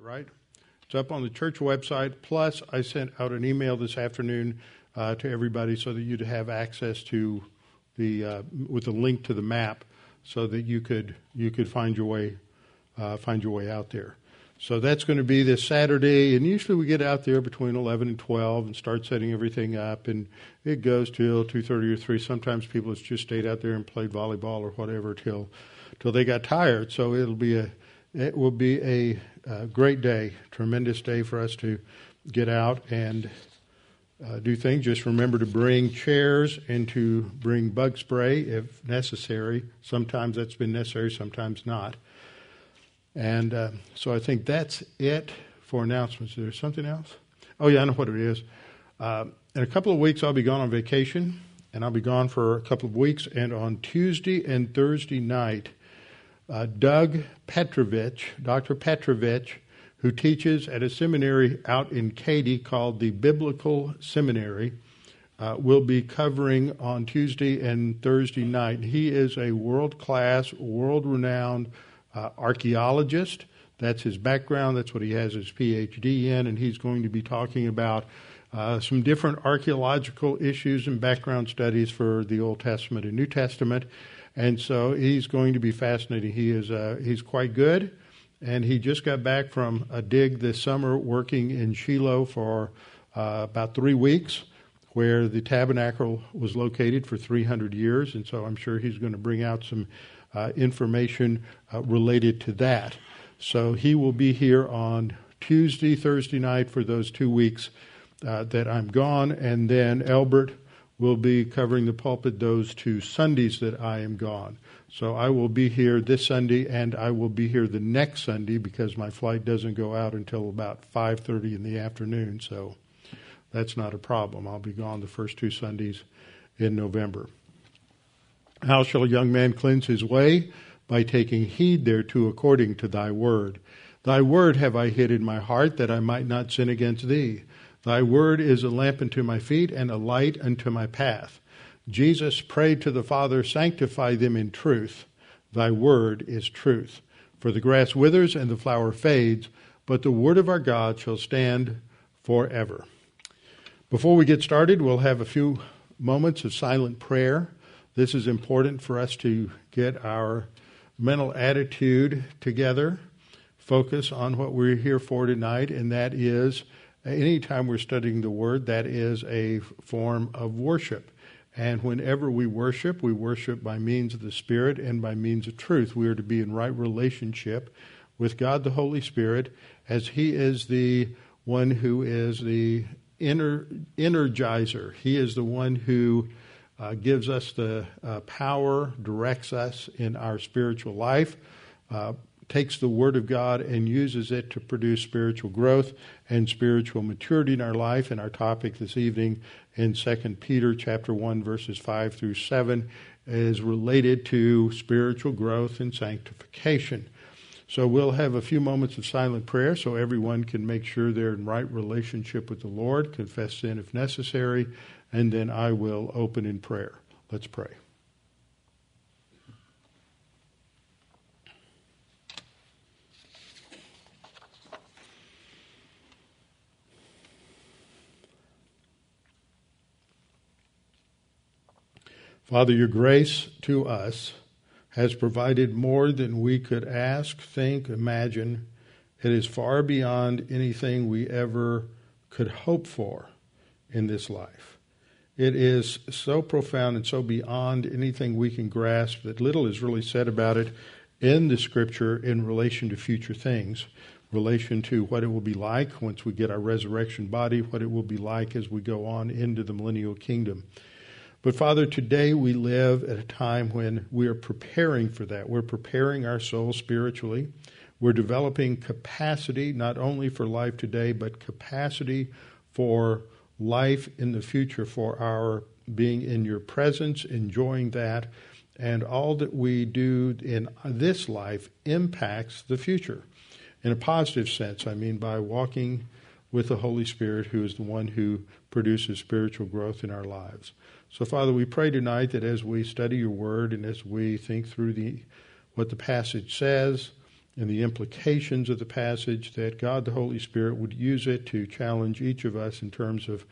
right? It's up on the church website. Plus, I sent out an email this afternoon uh, to everybody so that you'd have access to the uh, with a link to the map, so that you could you could find your way uh, find your way out there. So that's going to be this Saturday, and usually we get out there between 11 and 12 and start setting everything up, and it goes till 2:30 or 3. Sometimes people just stayed out there and played volleyball or whatever till till they got tired. So it'll be a it will be a, a great day, tremendous day for us to get out and uh, do things. Just remember to bring chairs and to bring bug spray if necessary. Sometimes that's been necessary, sometimes not. And uh, so I think that's it for announcements. Is there something else? Oh, yeah, I know what it is. Uh, in a couple of weeks, I'll be gone on vacation, and I'll be gone for a couple of weeks. And on Tuesday and Thursday night, uh, Doug Petrovich, Dr. Petrovich, who teaches at a seminary out in Katy called the Biblical Seminary, uh, will be covering on Tuesday and Thursday night. He is a world class, world renowned uh, archaeologist. That's his background, that's what he has his PhD in, and he's going to be talking about uh, some different archaeological issues and background studies for the Old Testament and New Testament. And so he's going to be fascinating. He is uh, he's quite good, and he just got back from a dig this summer, working in Shiloh for uh, about three weeks, where the tabernacle was located for 300 years. And so I'm sure he's going to bring out some uh, information uh, related to that. So he will be here on Tuesday, Thursday night for those two weeks uh, that I'm gone, and then Albert will be covering the pulpit those two Sundays that I am gone. So I will be here this Sunday and I will be here the next Sunday because my flight doesn't go out until about 5:30 in the afternoon. So that's not a problem. I'll be gone the first two Sundays in November. How shall a young man cleanse his way? By taking heed thereto according to thy word. Thy word have I hid in my heart that I might not sin against thee. Thy word is a lamp unto my feet and a light unto my path. Jesus prayed to the Father, Sanctify them in truth. Thy word is truth. For the grass withers and the flower fades, but the word of our God shall stand forever. Before we get started, we'll have a few moments of silent prayer. This is important for us to get our mental attitude together, focus on what we're here for tonight, and that is anytime we're studying the Word, that is a form of worship. And whenever we worship, we worship by means of the Spirit and by means of truth. We are to be in right relationship with God the Holy Spirit as He is the one who is the energizer. He is the one who uh, gives us the uh, power, directs us in our spiritual life. Uh, takes the Word of God and uses it to produce spiritual growth and spiritual maturity in our life. And our topic this evening in 2 Peter chapter 1 verses 5 through 7 is related to spiritual growth and sanctification. So we'll have a few moments of silent prayer so everyone can make sure they're in right relationship with the Lord, confess sin if necessary, and then I will open in prayer. Let's pray. Father, your grace to us has provided more than we could ask, think, imagine. It is far beyond anything we ever could hope for in this life. It is so profound and so beyond anything we can grasp that little is really said about it in the scripture in relation to future things, relation to what it will be like once we get our resurrection body, what it will be like as we go on into the millennial kingdom. But Father, today we live at a time when we are preparing for that. We're preparing our souls spiritually. We're developing capacity not only for life today, but capacity for life in the future, for our being in your presence, enjoying that. And all that we do in this life impacts the future in a positive sense. I mean, by walking with the Holy Spirit, who is the one who produces spiritual growth in our lives. So, Father, we pray tonight that as we study your word and as we think through the what the passage says, and the implications of the passage, that God the Holy Spirit would use it to challenge each of us in terms of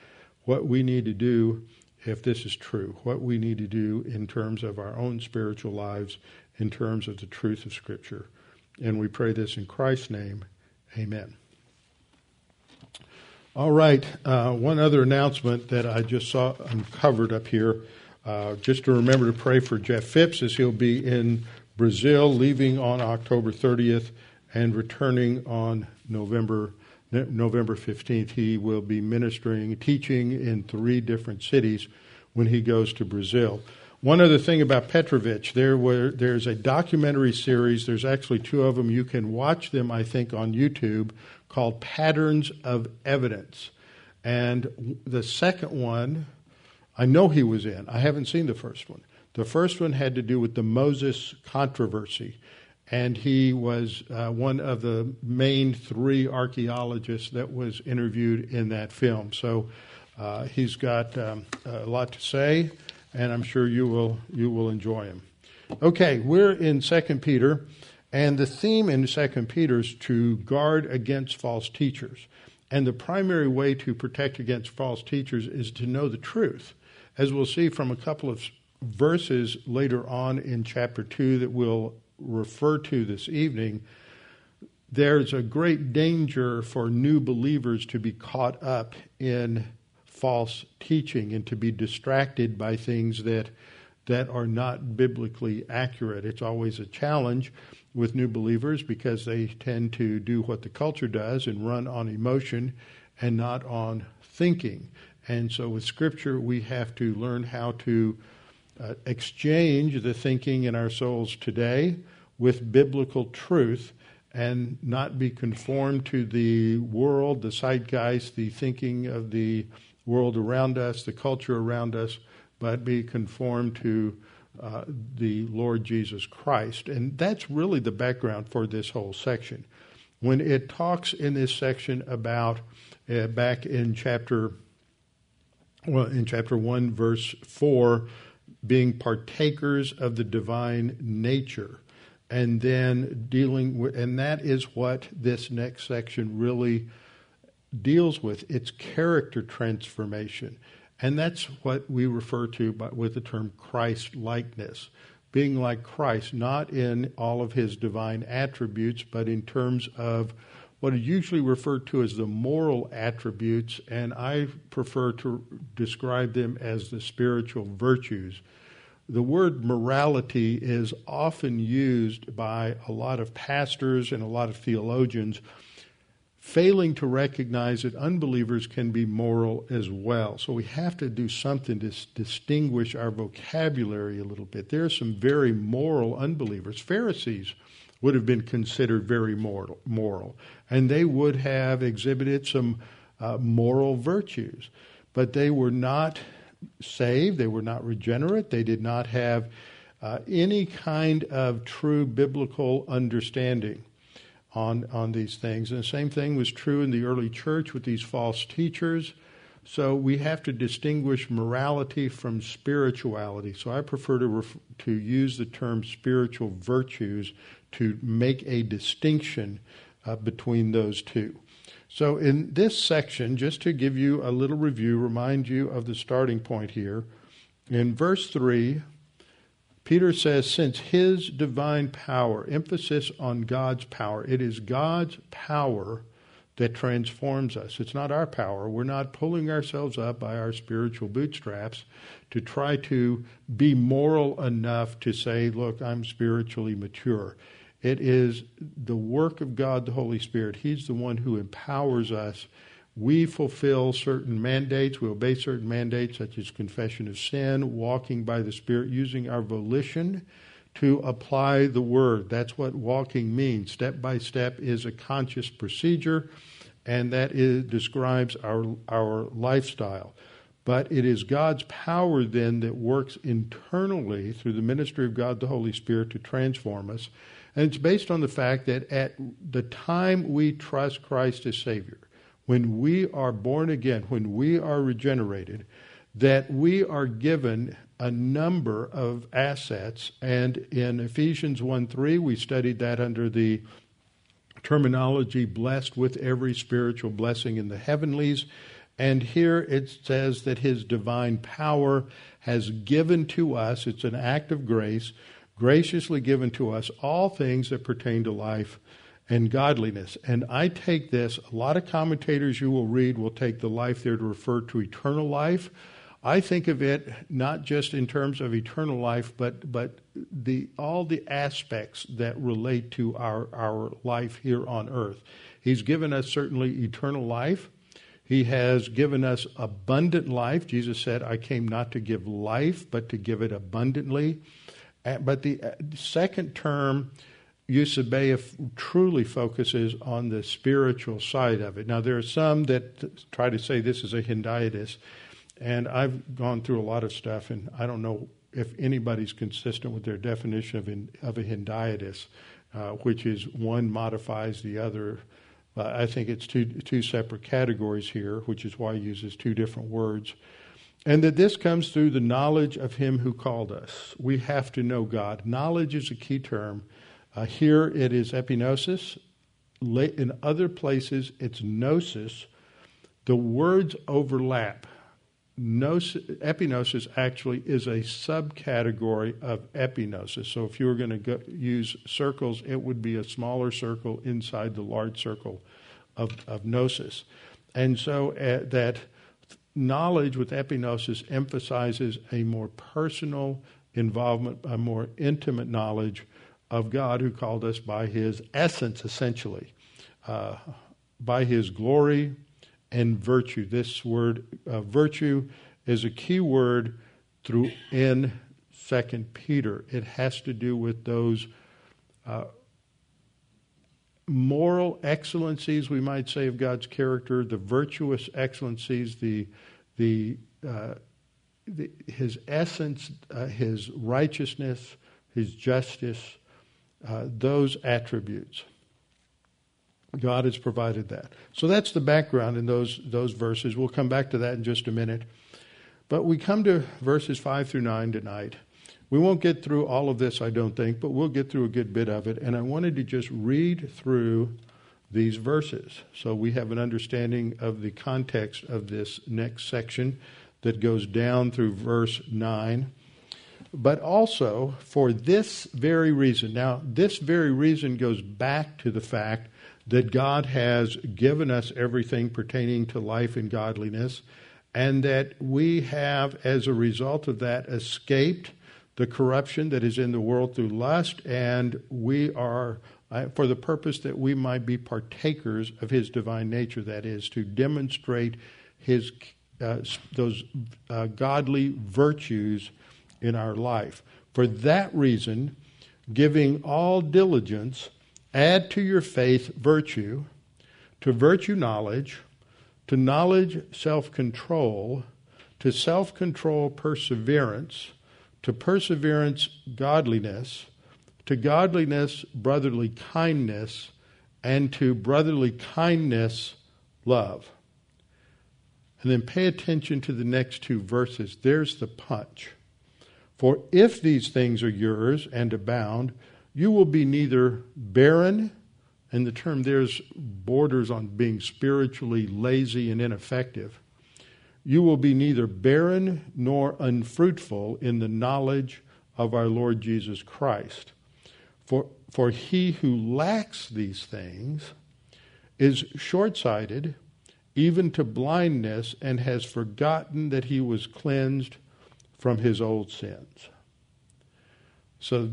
what we need to do if this is true, what we need to do in terms of our own spiritual lives, in terms of the truth of Scripture. And we pray this in Christ's name. Amen. All right, uh, one other announcement that I just saw uncovered up here. Uh, just to remember to pray for Jeff Phipps as he'll be in Brazil, leaving on October 30th and returning on November November 15th. He will be ministering, teaching in three different cities when he goes to Brazil. One other thing about Petrovich, there were there's a documentary series. There's actually two of them. You can watch them, I think, on YouTube called Patterns of Evidence. And the second one, I know he was in. I haven't seen the first one. The first one had to do with the Moses controversy and he was uh, one of the main three archaeologists that was interviewed in that film. So uh, he's got um, a lot to say, and I'm sure you will you will enjoy him. Okay, we're in Second Peter, and the theme in Second Peter is to guard against false teachers. And the primary way to protect against false teachers is to know the truth. As we'll see from a couple of verses later on in chapter 2 that we'll refer to this evening, there's a great danger for new believers to be caught up in false teaching and to be distracted by things that that are not biblically accurate. It's always a challenge with new believers because they tend to do what the culture does and run on emotion and not on thinking. And so with scripture we have to learn how to uh, exchange the thinking in our souls today with biblical truth and not be conformed to the world, the zeitgeist, the thinking of the world around us, the culture around us, but be conformed to uh, the Lord Jesus Christ. And that's really the background for this whole section. When it talks in this section about uh, back in chapter well in chapter 1 verse 4 being partakers of the divine nature and then dealing with, and that is what this next section really deals with. It's character transformation. And that's what we refer to by, with the term Christ likeness. Being like Christ, not in all of his divine attributes, but in terms of what are usually referred to as the moral attributes, and I prefer to describe them as the spiritual virtues the word morality is often used by a lot of pastors and a lot of theologians, failing to recognize that unbelievers can be moral as well. So we have to do something to distinguish our vocabulary a little bit. There are some very moral unbelievers. Pharisees would have been considered very moral, moral and they would have exhibited some uh, moral virtues, but they were not saved, they were not regenerate, they did not have uh, any kind of true biblical understanding on, on these things. And the same thing was true in the early church with these false teachers. So we have to distinguish morality from spirituality. So I prefer to, ref- to use the term spiritual virtues to make a distinction uh, between those two. So, in this section, just to give you a little review, remind you of the starting point here, in verse 3, Peter says, Since his divine power, emphasis on God's power, it is God's power that transforms us. It's not our power. We're not pulling ourselves up by our spiritual bootstraps to try to be moral enough to say, Look, I'm spiritually mature. It is the work of God, the Holy Spirit. He's the one who empowers us. We fulfill certain mandates, we obey certain mandates, such as confession of sin, walking by the Spirit, using our volition to apply the Word. That's what walking means. Step by step is a conscious procedure, and that is, describes our, our lifestyle. But it is God's power then that works internally through the ministry of God the Holy Spirit to transform us. And it's based on the fact that at the time we trust Christ as Savior, when we are born again, when we are regenerated, that we are given a number of assets. And in Ephesians 1 3, we studied that under the terminology blessed with every spiritual blessing in the heavenlies. And here it says that his divine power has given to us, it's an act of grace, graciously given to us all things that pertain to life and godliness. And I take this, a lot of commentators you will read will take the life there to refer to eternal life. I think of it not just in terms of eternal life, but but the all the aspects that relate to our our life here on earth. He's given us certainly eternal life. He has given us abundant life. Jesus said, "I came not to give life, but to give it abundantly." But the uh, second term Eusebeia truly focuses on the spiritual side of it. Now, there are some that try to say this is a hendiadys, and I've gone through a lot of stuff, and I don't know if anybody's consistent with their definition of, in, of a hendiadys, uh, which is one modifies the other. Uh, I think it's two, two separate categories here, which is why he uses two different words. And that this comes through the knowledge of Him who called us. We have to know God. Knowledge is a key term uh, here it is epignosis. In other places, it's gnosis. The words overlap. Gnosis, epignosis actually is a subcategory of epignosis. So if you were going to use circles, it would be a smaller circle inside the large circle of, of gnosis. And so uh, that knowledge with epignosis emphasizes a more personal involvement, a more intimate knowledge of God who called us by his essence, essentially, uh, by his glory and virtue. This word, uh, virtue, is a key word through in Second Peter. It has to do with those uh, moral excellencies, we might say, of God's character, the virtuous excellencies, the the, uh, his essence, uh, his righteousness, his justice, uh, those attributes. God has provided that. So that's the background in those, those verses. We'll come back to that in just a minute. But we come to verses 5 through 9 tonight. We won't get through all of this, I don't think, but we'll get through a good bit of it. And I wanted to just read through these verses so we have an understanding of the context of this next section that goes down through verse 9 but also for this very reason. Now, this very reason goes back to the fact that God has given us everything pertaining to life and godliness, and that we have, as a result of that, escaped the corruption that is in the world through lust, and we are, uh, for the purpose that we might be partakers of His divine nature, that is, to demonstrate His uh, those uh, godly virtues in our life. For that reason, giving all diligence, add to your faith virtue, to virtue knowledge, to knowledge self control, to self control perseverance, to perseverance godliness, to godliness brotherly kindness, and to brotherly kindness love. And then pay attention to the next two verses. There's the punch. For if these things are yours and abound, you will be neither barren, and the term there's borders on being spiritually lazy and ineffective. You will be neither barren nor unfruitful in the knowledge of our Lord Jesus Christ. For, for he who lacks these things is short sighted, even to blindness, and has forgotten that he was cleansed from his old sins. So,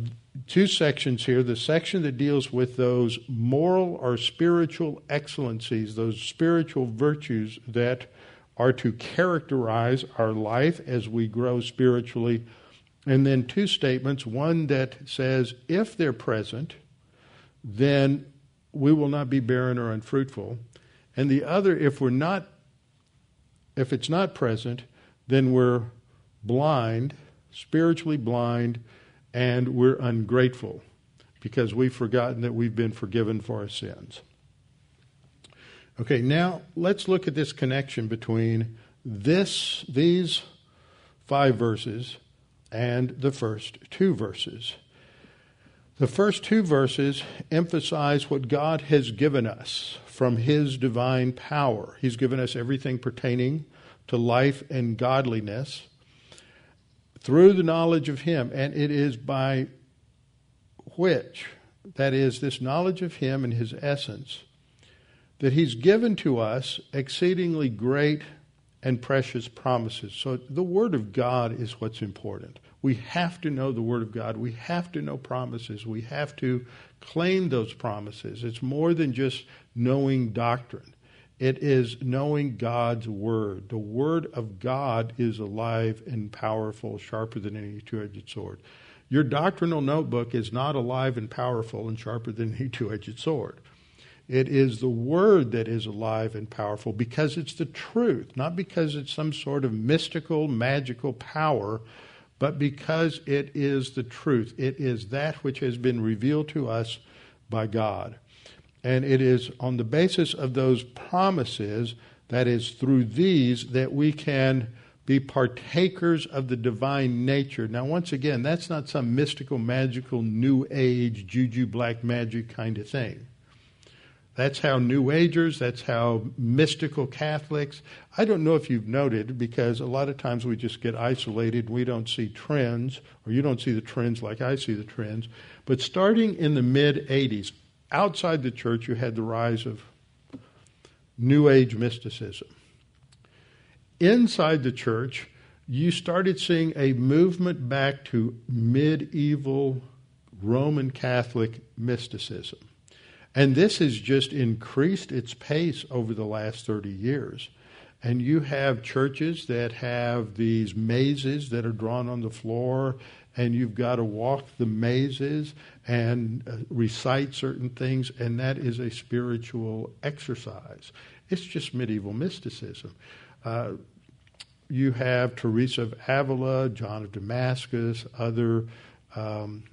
two sections here. The section that deals with those moral or spiritual excellencies, those spiritual virtues that are to characterize our life as we grow spiritually. And then two statements one that says, if they're present, then we will not be barren or unfruitful. And the other, if we're not, if it's not present, then we're blind, spiritually blind, and we're ungrateful because we've forgotten that we've been forgiven for our sins. Okay, now let's look at this connection between this these five verses and the first two verses. The first two verses emphasize what God has given us from His divine power. He's given us everything pertaining to life and godliness through the knowledge of Him, and it is by which, that is, this knowledge of Him and His essence, that He's given to us exceedingly great and precious promises. So the Word of God is what's important. We have to know the Word of God. We have to know promises. We have to claim those promises. It's more than just knowing doctrine, it is knowing God's Word. The Word of God is alive and powerful, sharper than any two edged sword. Your doctrinal notebook is not alive and powerful and sharper than any two edged sword. It is the Word that is alive and powerful because it's the truth, not because it's some sort of mystical, magical power, but because it is the truth. It is that which has been revealed to us by God. And it is on the basis of those promises, that is, through these, that we can be partakers of the divine nature. Now, once again, that's not some mystical, magical, new age, juju black magic kind of thing. That's how New Agers, that's how mystical Catholics. I don't know if you've noted, because a lot of times we just get isolated, we don't see trends, or you don't see the trends like I see the trends. But starting in the mid 80s, outside the church, you had the rise of New Age mysticism. Inside the church, you started seeing a movement back to medieval Roman Catholic mysticism. And this has just increased its pace over the last 30 years. And you have churches that have these mazes that are drawn on the floor, and you've got to walk the mazes and uh, recite certain things, and that is a spiritual exercise. It's just medieval mysticism. Uh, you have Teresa of Avila, John of Damascus, other um,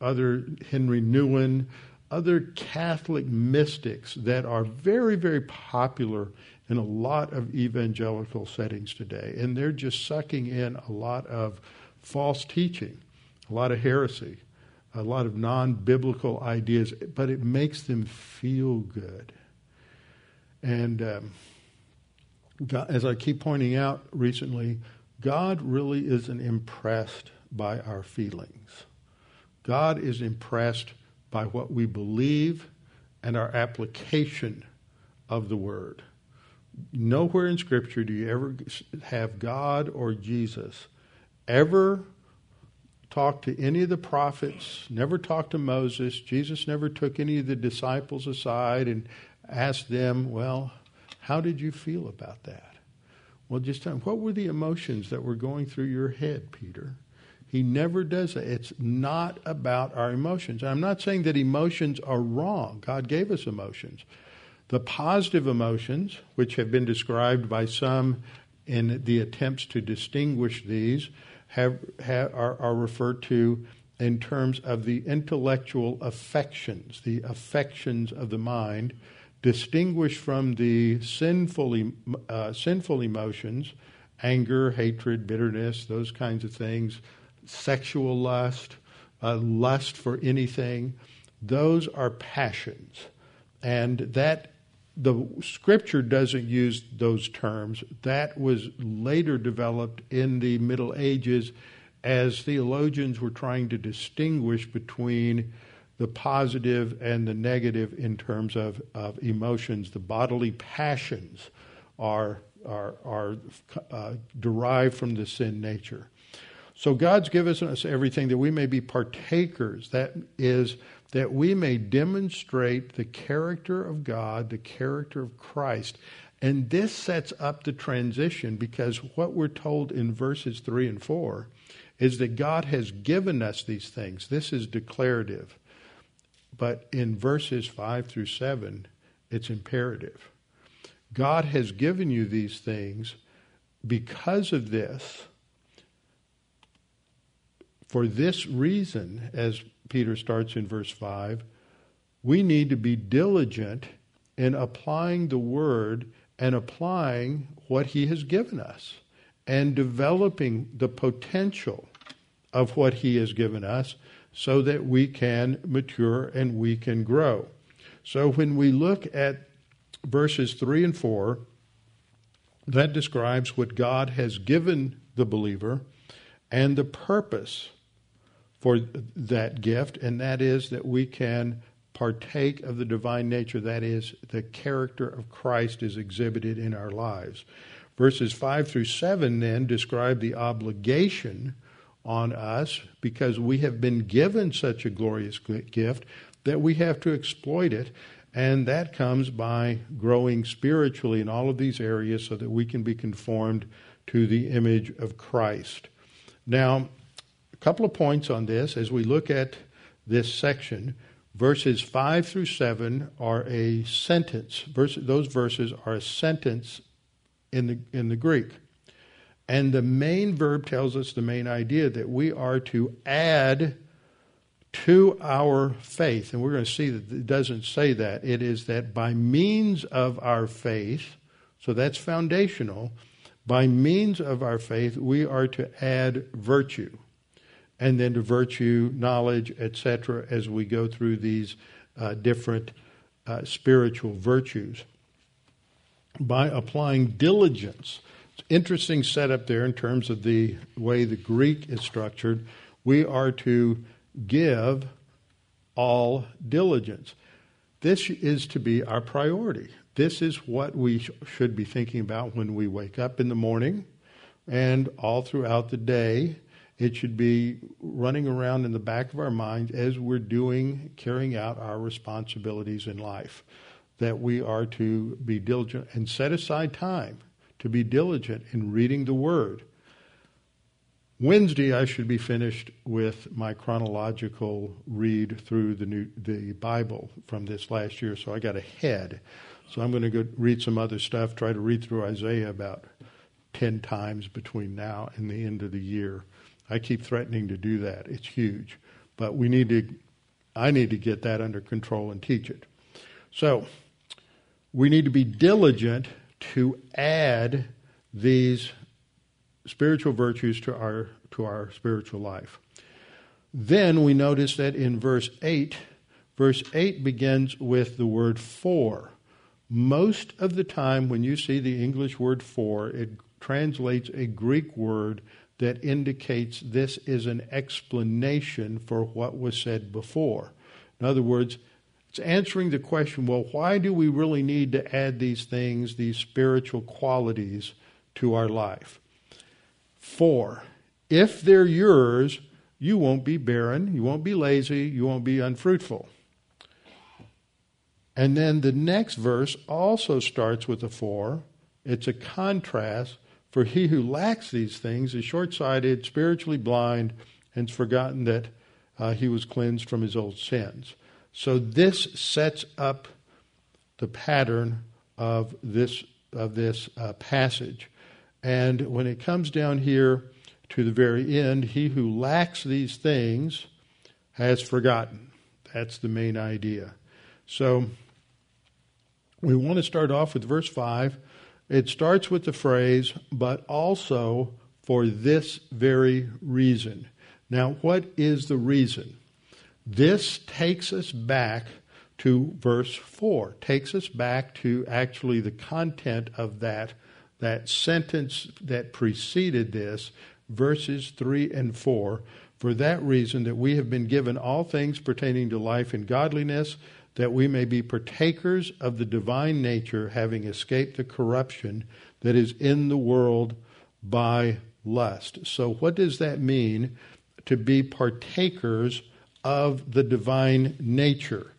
other Henri Nouwen, other Catholic mystics that are very, very popular in a lot of evangelical settings today. And they're just sucking in a lot of false teaching, a lot of heresy, a lot of non biblical ideas, but it makes them feel good. And um, God, as I keep pointing out recently, God really isn't impressed by our feelings. God is impressed by what we believe and our application of the Word. Nowhere in Scripture do you ever have God or Jesus ever talk to any of the prophets, never talked to Moses. Jesus never took any of the disciples aside and asked them, Well, how did you feel about that? Well, just tell them, what were the emotions that were going through your head, Peter? He never does that. It's not about our emotions. I'm not saying that emotions are wrong. God gave us emotions. The positive emotions, which have been described by some in the attempts to distinguish these, have, have are, are referred to in terms of the intellectual affections, the affections of the mind, distinguished from the sinful, uh, sinful emotions, anger, hatred, bitterness, those kinds of things, sexual lust, uh, lust for anything, those are passions. And that the scripture doesn't use those terms. That was later developed in the Middle Ages as theologians were trying to distinguish between the positive and the negative in terms of, of emotions. The bodily passions are, are, are uh, derived from the sin nature. So God's given us everything that we may be partakers. That is, that we may demonstrate the character of God, the character of Christ. And this sets up the transition because what we're told in verses 3 and 4 is that God has given us these things. This is declarative. But in verses 5 through 7, it's imperative. God has given you these things because of this for this reason, as Peter starts in verse 5, we need to be diligent in applying the word and applying what he has given us and developing the potential of what he has given us so that we can mature and we can grow. So when we look at verses 3 and 4, that describes what God has given the believer and the purpose for that gift, and that is that we can partake of the divine nature, that is, the character of Christ is exhibited in our lives. Verses 5 through 7 then describe the obligation on us because we have been given such a glorious gift that we have to exploit it. And that comes by growing spiritually in all of these areas so that we can be conformed to the image of Christ. Now, a couple of points on this as we look at this section. Verses 5 through 7 are a sentence. Verse, those verses are a sentence in the, in the Greek. And the main verb tells us the main idea that we are to add to our faith. And we're going to see that it doesn't say that. It is that by means of our faith, so that's foundational, by means of our faith, we are to add virtue and then to virtue, knowledge, etc., as we go through these uh, different uh, spiritual virtues. By applying diligence, it's interesting setup there in terms of the way the Greek is structured. We are to give all diligence. This is to be our priority. This is what we sh- should be thinking about when we wake up in the morning and all throughout the day it should be running around in the back of our minds as we're doing, carrying out our responsibilities in life. That we are to be diligent and set aside time to be diligent in reading the Word. Wednesday, I should be finished with my chronological read through the new the Bible from this last year. So I got ahead. So I'm going to go read some other stuff. Try to read through Isaiah about ten times between now and the end of the year. I keep threatening to do that. It's huge. But we need to, I need to get that under control and teach it. So, we need to be diligent to add these spiritual virtues to our, to our spiritual life. Then we notice that in verse 8, verse 8 begins with the word for. Most of the time, when you see the English word for, it translates a Greek word that indicates this is an explanation for what was said before. In other words, it's answering the question well, why do we really need to add these things, these spiritual qualities, to our life? For, if they're yours, you won't be barren, you won't be lazy, you won't be unfruitful. And then the next verse also starts with a for. It's a contrast for he who lacks these things is short sighted, spiritually blind, and has forgotten that uh, he was cleansed from his old sins. So this sets up the pattern of this, of this uh, passage. And when it comes down here to the very end, he who lacks these things has forgotten. That's the main idea. So we want to start off with verse 5 it starts with the phrase, but also for this very reason. Now, what is the reason? This takes us back to verse 4, takes us back to actually the content of that, that sentence that preceded this, verses 3 and 4. For that reason, that we have been given all things pertaining to life and godliness that we may be partakers of the divine nature, having escaped the corruption that is in the world by lust. So, what does that mean to be partakers of the divine nature?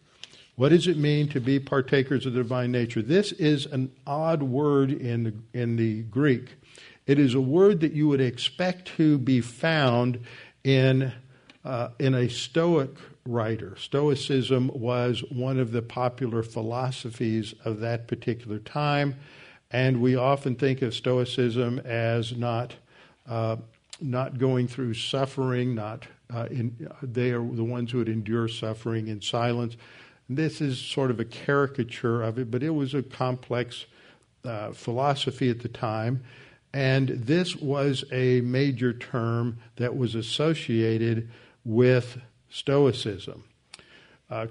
What does it mean to be partakers of the divine nature? This is an odd word in the, in the Greek. It is a word that you would expect to be found in, uh, in a Stoic writer. Stoicism was one of the popular philosophies of that particular time, and we often think of Stoicism as not uh, not going through suffering. Not uh, in, they are the ones who would endure suffering in silence. This is sort of a caricature of it, but it was a complex uh, philosophy at the time. And this was a major term that was associated with Stoicism. Uh,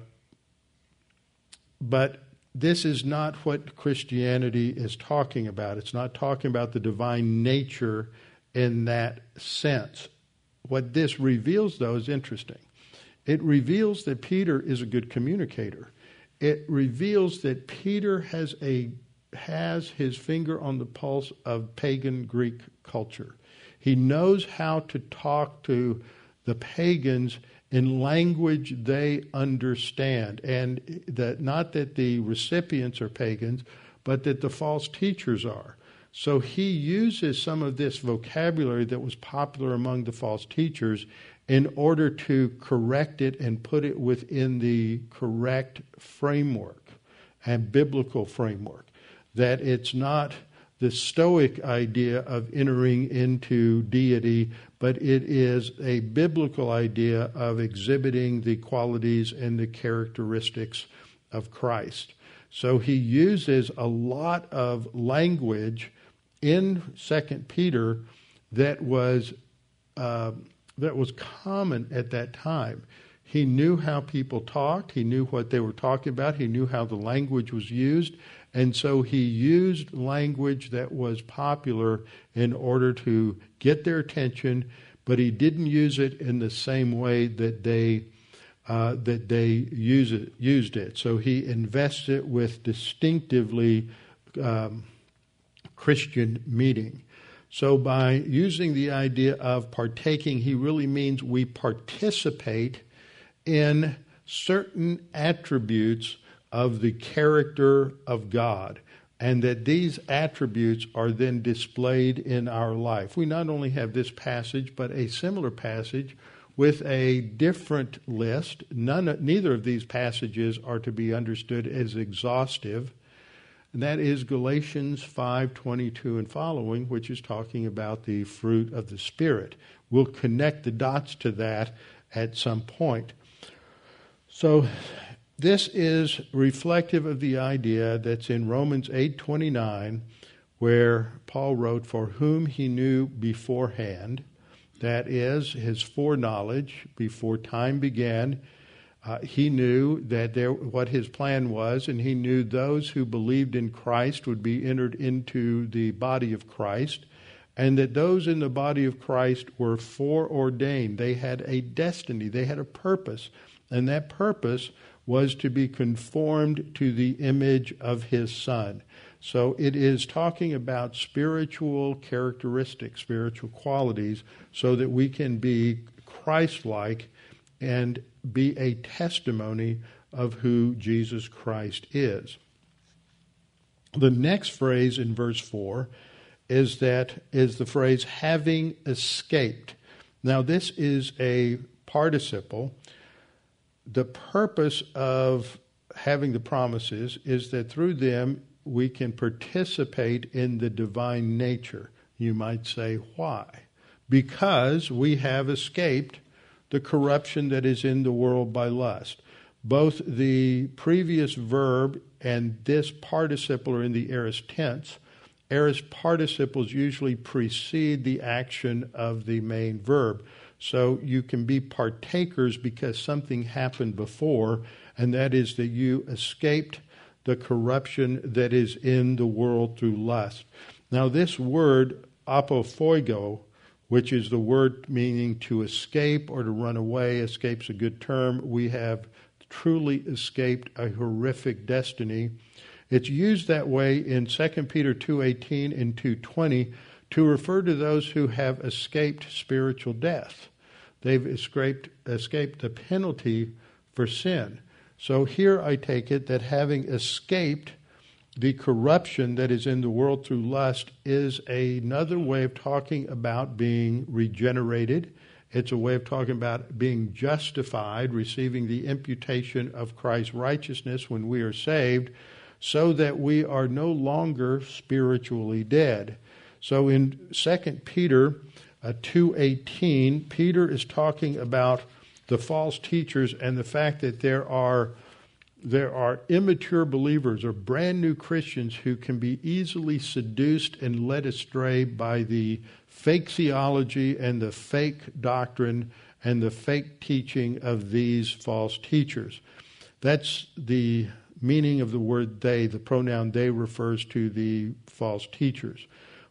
but this is not what Christianity is talking about. It's not talking about the divine nature in that sense. What this reveals, though, is interesting. It reveals that Peter is a good communicator. It reveals that Peter has a has his finger on the pulse of pagan Greek culture. He knows how to talk to the pagans in language they understand. And that not that the recipients are pagans, but that the false teachers are. So he uses some of this vocabulary that was popular among the false teachers in order to correct it and put it within the correct framework and biblical framework. That it's not the Stoic idea of entering into deity, but it is a biblical idea of exhibiting the qualities and the characteristics of Christ. So he uses a lot of language in Second Peter that was uh, that was common at that time. He knew how people talked. He knew what they were talking about. He knew how the language was used. And so he used language that was popular in order to get their attention, but he didn't use it in the same way that they uh, that they use it, used it. So he invests it with distinctively um, Christian meaning. So by using the idea of partaking, he really means we participate in certain attributes of the character of God, and that these attributes are then displayed in our life. We not only have this passage, but a similar passage with a different list. None, neither of these passages are to be understood as exhaustive. And that is Galatians 5:22 and following, which is talking about the fruit of the spirit. We'll connect the dots to that at some point. So this is reflective of the idea that's in Romans 8:29 where Paul wrote for whom he knew beforehand that is his foreknowledge before time began uh, he knew that there what his plan was and he knew those who believed in Christ would be entered into the body of Christ and that those in the body of Christ were foreordained. They had a destiny. They had a purpose and that purpose was to be conformed to the image of his son. So it is talking about spiritual characteristics, spiritual qualities, so that we can be Christ like and be a testimony of who Jesus Christ is. The next phrase in verse 4 is that is the phrase having escaped. Now this is a participle the purpose of having the promises is that through them we can participate in the divine nature. You might say, why? Because we have escaped the corruption that is in the world by lust. Both the previous verb and this participle are in the aorist tense. Aorist participles usually precede the action of the main verb. So you can be partakers because something happened before, and that is that you escaped the corruption that is in the world through lust. Now, this word, apopheugo, which is the word meaning to escape or to run away, escape's a good term. We have truly escaped a horrific destiny. It's used that way in 2 Peter 2:18 and 2:20 to refer to those who have escaped spiritual death. They've escaped, escaped the penalty for sin. So here I take it that having escaped the corruption that is in the world through lust is another way of talking about being regenerated. It's a way of talking about being justified, receiving the imputation of Christ's righteousness when we are saved, so that we are no longer spiritually dead. So in 2 Peter uh, 2:18, Peter is talking about the false teachers and the fact that there are there are immature believers or brand new Christians who can be easily seduced and led astray by the fake theology and the fake doctrine and the fake teaching of these false teachers. That's the meaning of the word they. The pronoun they refers to the false teachers.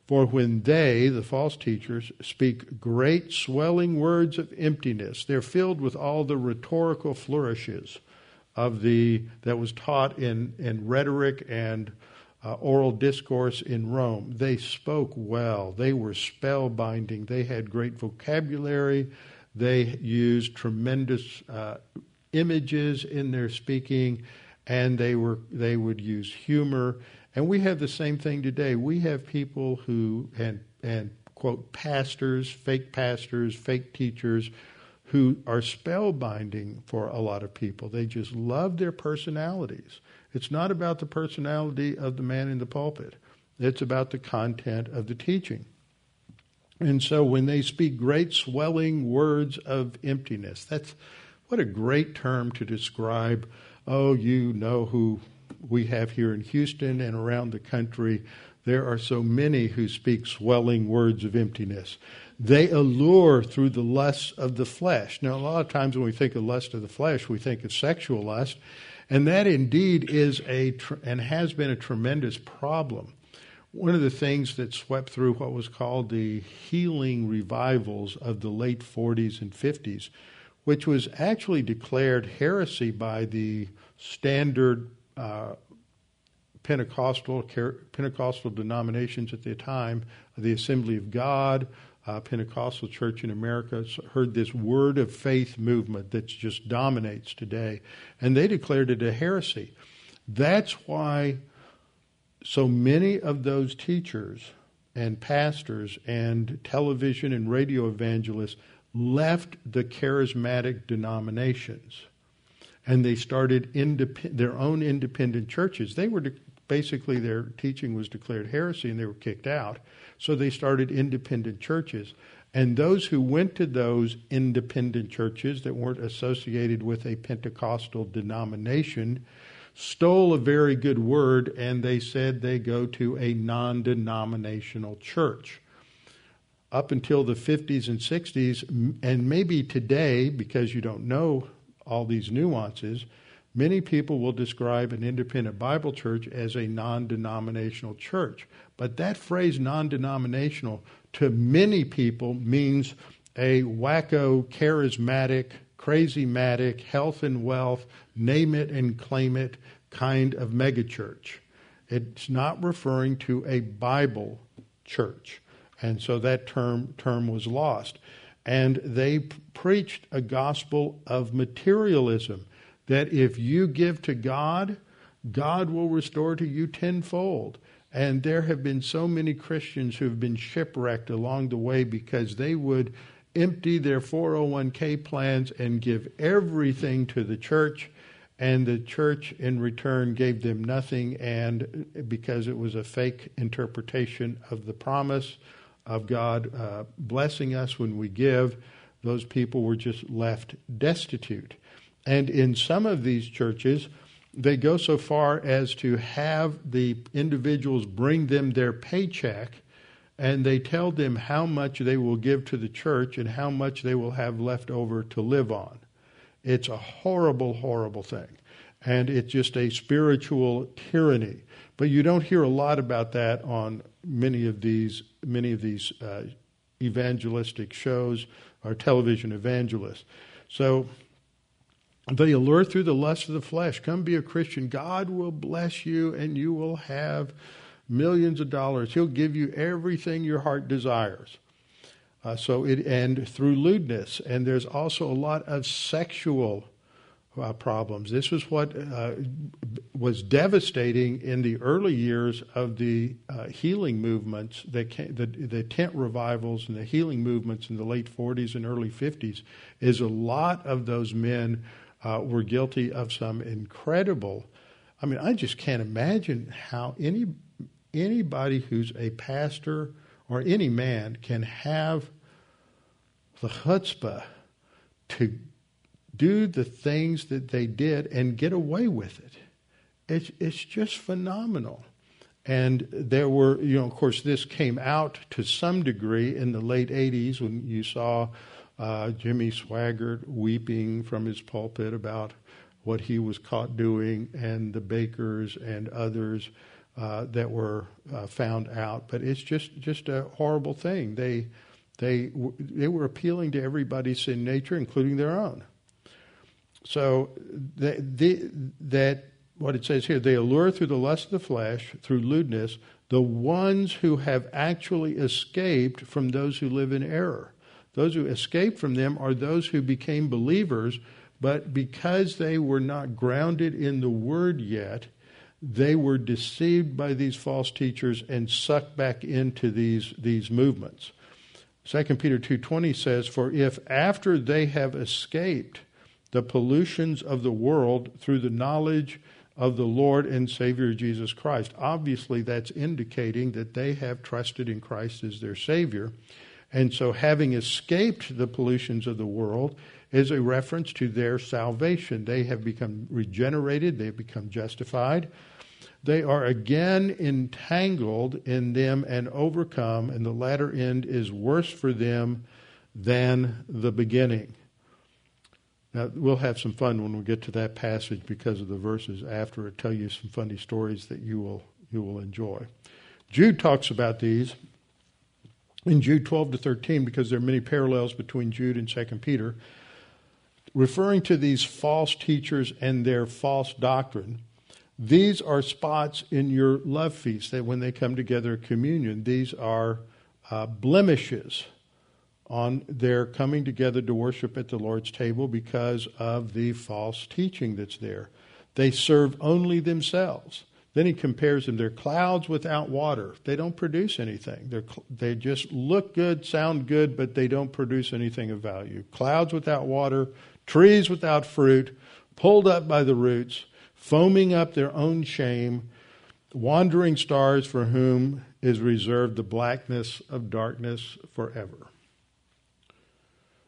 For when they, the false teachers, speak great swelling words of emptiness, they're filled with all the rhetorical flourishes of the that was taught in, in rhetoric and uh, oral discourse in Rome. They spoke well. They were spellbinding. They had great vocabulary. They used tremendous uh, images in their speaking, and they were they would use humor and we have the same thing today. We have people who, and, and quote, pastors, fake pastors, fake teachers, who are spellbinding for a lot of people. They just love their personalities. It's not about the personality of the man in the pulpit, it's about the content of the teaching. And so when they speak great swelling words of emptiness, that's what a great term to describe, oh, you know who we have here in Houston and around the country, there are so many who speak swelling words of emptiness. They allure through the lusts of the flesh. Now, a lot of times when we think of lust of the flesh, we think of sexual lust, and that indeed is a and has been a tremendous problem. One of the things that swept through what was called the healing revivals of the late 40s and 50s, which was actually declared heresy by the standard uh, Pentecostal Pentecostal denominations at the time, the Assembly of God, uh, Pentecostal Church in America, heard this word of faith movement that just dominates today, and they declared it a heresy. That's why so many of those teachers and pastors and television and radio evangelists left the charismatic denominations and they started indep- their own independent churches. They were de- basically their teaching was declared heresy and they were kicked out. So they started independent churches. And those who went to those independent churches that weren't associated with a Pentecostal denomination stole a very good word and they said they go to a non denominational church. Up until the 50s and 60s, and maybe today, because you don't know all these nuances, many people will describe an independent Bible church as a non denominational church. But that phrase non denominational to many people means a wacko, charismatic, crazy-matic, health and wealth, name it and claim it kind of megachurch. It's not referring to a Bible church. And so that term term was lost and they preached a gospel of materialism that if you give to God, God will restore to you tenfold. And there have been so many Christians who have been shipwrecked along the way because they would empty their 401k plans and give everything to the church, and the church in return gave them nothing, and because it was a fake interpretation of the promise of God uh, blessing us when we give, those people were just left destitute. And in some of these churches, they go so far as to have the individuals bring them their paycheck and they tell them how much they will give to the church and how much they will have left over to live on. It's a horrible, horrible thing. And it's just a spiritual tyranny. But you don't hear a lot about that on many of these many of these uh, evangelistic shows or television evangelists. So they allure through the lust of the flesh. Come be a Christian. God will bless you and you will have millions of dollars. He'll give you everything your heart desires. Uh, so it and through lewdness, and there's also a lot of sexual uh, problems. This was what uh, was devastating in the early years of the uh, healing movements, the, the, the, tent revivals and the healing movements in the late 40s and early 50s, is a lot of those men uh, were guilty of some incredible. I mean, I just can't imagine how any anybody who's a pastor or any man can have the chutzpah to do the things that they did and get away with it. It's, it's just phenomenal. And there were, you know, of course, this came out to some degree in the late 80s when you saw uh, Jimmy Swaggart weeping from his pulpit about what he was caught doing, and the Bakkers and others uh, that were uh, found out. But it's just just a horrible thing. They they they were appealing to everybody's sin nature, including their own. So they, they, that what it says here, they allure through the lust of the flesh, through lewdness, the ones who have actually escaped from those who live in error. Those who escaped from them are those who became believers, but because they were not grounded in the word yet, they were deceived by these false teachers and sucked back into these, these movements. 2 Peter 2:20 says, "For if after they have escaped the pollutions of the world through the knowledge of the Lord and Savior Jesus Christ. Obviously, that's indicating that they have trusted in Christ as their Savior. And so, having escaped the pollutions of the world is a reference to their salvation. They have become regenerated, they have become justified. They are again entangled in them and overcome, and the latter end is worse for them than the beginning. Now, we'll have some fun when we get to that passage because of the verses after it tell you some funny stories that you will, you will enjoy. Jude talks about these in Jude 12 to 13 because there are many parallels between Jude and 2 Peter. Referring to these false teachers and their false doctrine, these are spots in your love feast that when they come together at communion, these are uh, blemishes on their coming together to worship at the Lord's table because of the false teaching that's there. They serve only themselves. Then he compares them. They're clouds without water. They don't produce anything. They're, they just look good, sound good, but they don't produce anything of value. Clouds without water, trees without fruit, pulled up by the roots, foaming up their own shame, wandering stars for whom is reserved the blackness of darkness forever.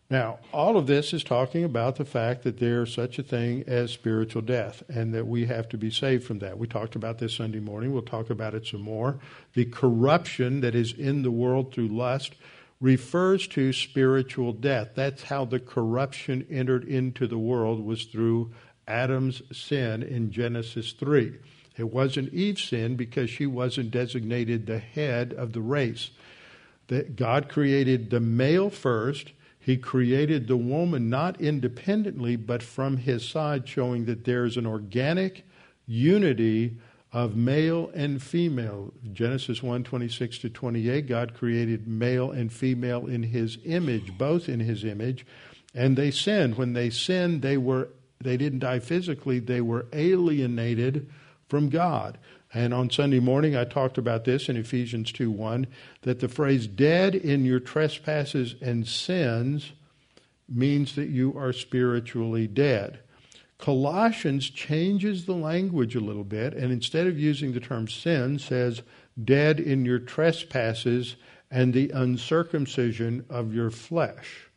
Now, all of this is talking about the fact that there's such a thing as spiritual death and that we have to be saved from that. We talked about this Sunday morning. We'll talk about it some more. The corruption that is in the world through lust refers to spiritual death. That's how the corruption entered into the world was through Adam's sin in Genesis 3. It wasn't Eve's sin because she wasn't designated the head of the race. That God created the male first he created the woman not independently, but from his side, showing that there's an organic unity of male and female. Genesis 1 26 to 28, God created male and female in his image, both in his image, and they sinned. When they sinned, they were they didn't die physically, they were alienated from God. And on Sunday morning, I talked about this in Ephesians 2 1 that the phrase dead in your trespasses and sins means that you are spiritually dead. Colossians changes the language a little bit, and instead of using the term sin, says dead in your trespasses and the uncircumcision of your flesh.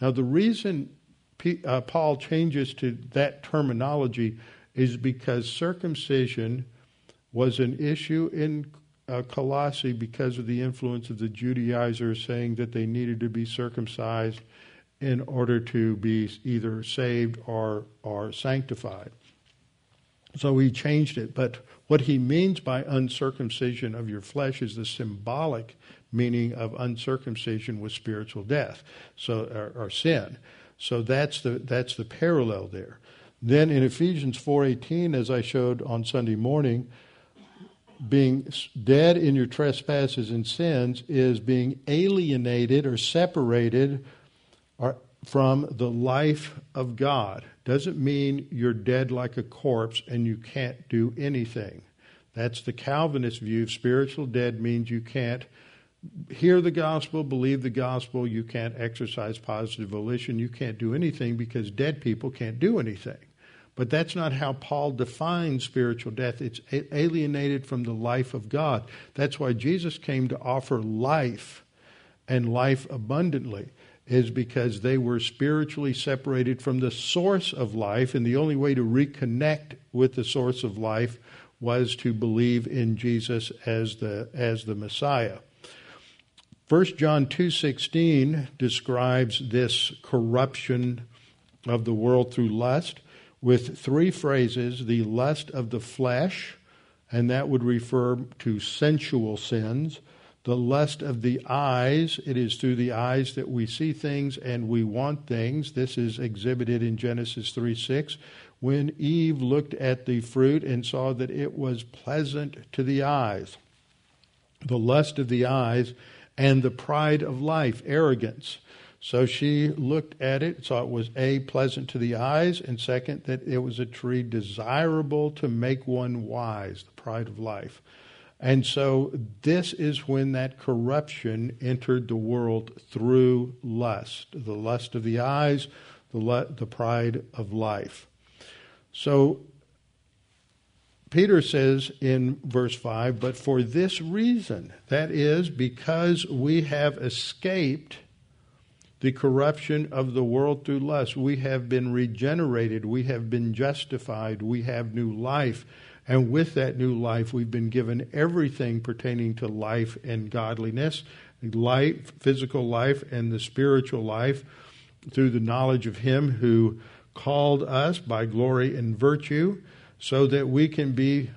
Now, the reason uh, Paul changes to that terminology is because circumcision was an issue in uh, Colossae because of the influence of the Judaizers saying that they needed to be circumcised in order to be either saved or, or sanctified. So he changed it. But what he means by uncircumcision of your flesh is the symbolic meaning of uncircumcision with spiritual death, so or, or sin. So that's the that's the parallel there. Then in Ephesians 4:18 as I showed on Sunday morning, being dead in your trespasses and sins is being alienated or separated or from the life of God. Doesn't mean you're dead like a corpse and you can't do anything. That's the Calvinist view. Spiritual dead means you can't hear the gospel, believe the gospel, you can't exercise positive volition, you can't do anything because dead people can't do anything. But that's not how Paul defines spiritual death. It's alienated from the life of God. That's why Jesus came to offer life and life abundantly, is because they were spiritually separated from the source of life, and the only way to reconnect with the source of life was to believe in Jesus as the, as the Messiah. 1 John 2:16 describes this corruption of the world through lust with three phrases, the lust of the flesh, and that would refer to sensual sins, the lust of the eyes, it is through the eyes that we see things and we want things. This is exhibited in Genesis 3 6. When Eve looked at the fruit and saw that it was pleasant to the eyes. The lust of the eyes and the pride of life, arrogance. So she looked at it, saw it was A, pleasant to the eyes, and second, that it was a tree desirable to make one wise, the pride of life. And so this is when that corruption entered the world through lust the lust of the eyes, the, the pride of life. So Peter says in verse 5, but for this reason, that is, because we have escaped the corruption of the world through lust, we have been regenerated, we have been justified, we have new life. And with that new life, we've been given everything pertaining to life and godliness, life, physical life, and the spiritual life through the knowledge of Him who called us by glory and virtue so that we can be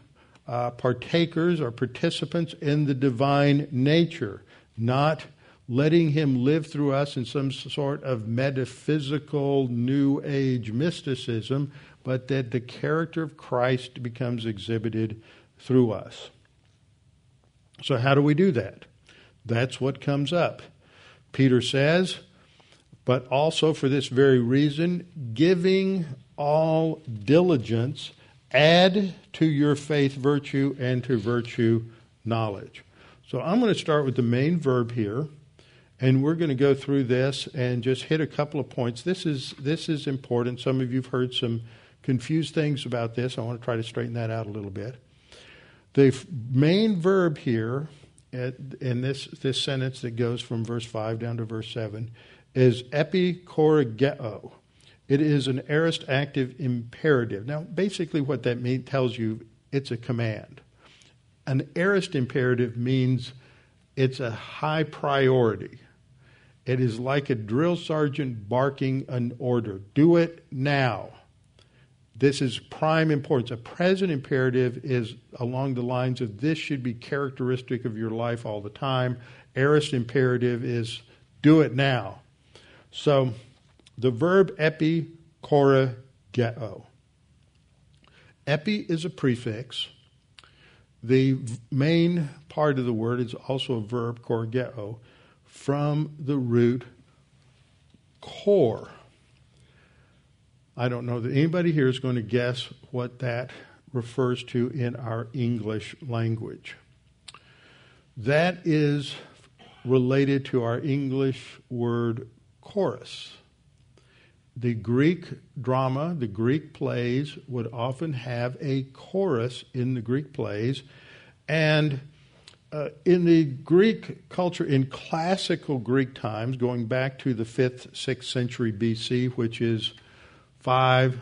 uh, partakers or participants in the divine nature, not letting Him live through us in some sort of metaphysical New Age mysticism, but that the character of Christ becomes exhibited through us. So, how do we do that? That's what comes up. Peter says, but also for this very reason, giving all diligence Add to your faith virtue, and to virtue knowledge. So I'm going to start with the main verb here, and we're going to go through this and just hit a couple of points. This is this is important. Some of you've heard some confused things about this. I want to try to straighten that out a little bit. The main verb here in this this sentence that goes from verse five down to verse seven is epikorageo. It is an aorist active imperative. Now, basically, what that tells you, it's a command. An aorist imperative means it's a high priority. It is like a drill sergeant barking an order do it now. This is prime importance. A present imperative is along the lines of this should be characteristic of your life all the time. Aorist imperative is do it now. So, the verb epi korageo. Epi is a prefix. The main part of the word is also a verb, korageo, from the root core. I don't know that anybody here is going to guess what that refers to in our English language. That is related to our English word chorus the Greek drama, the Greek plays would often have a chorus in the Greek plays. And uh, in the Greek culture, in classical Greek times, going back to the 5th, 6th century BC, which is five,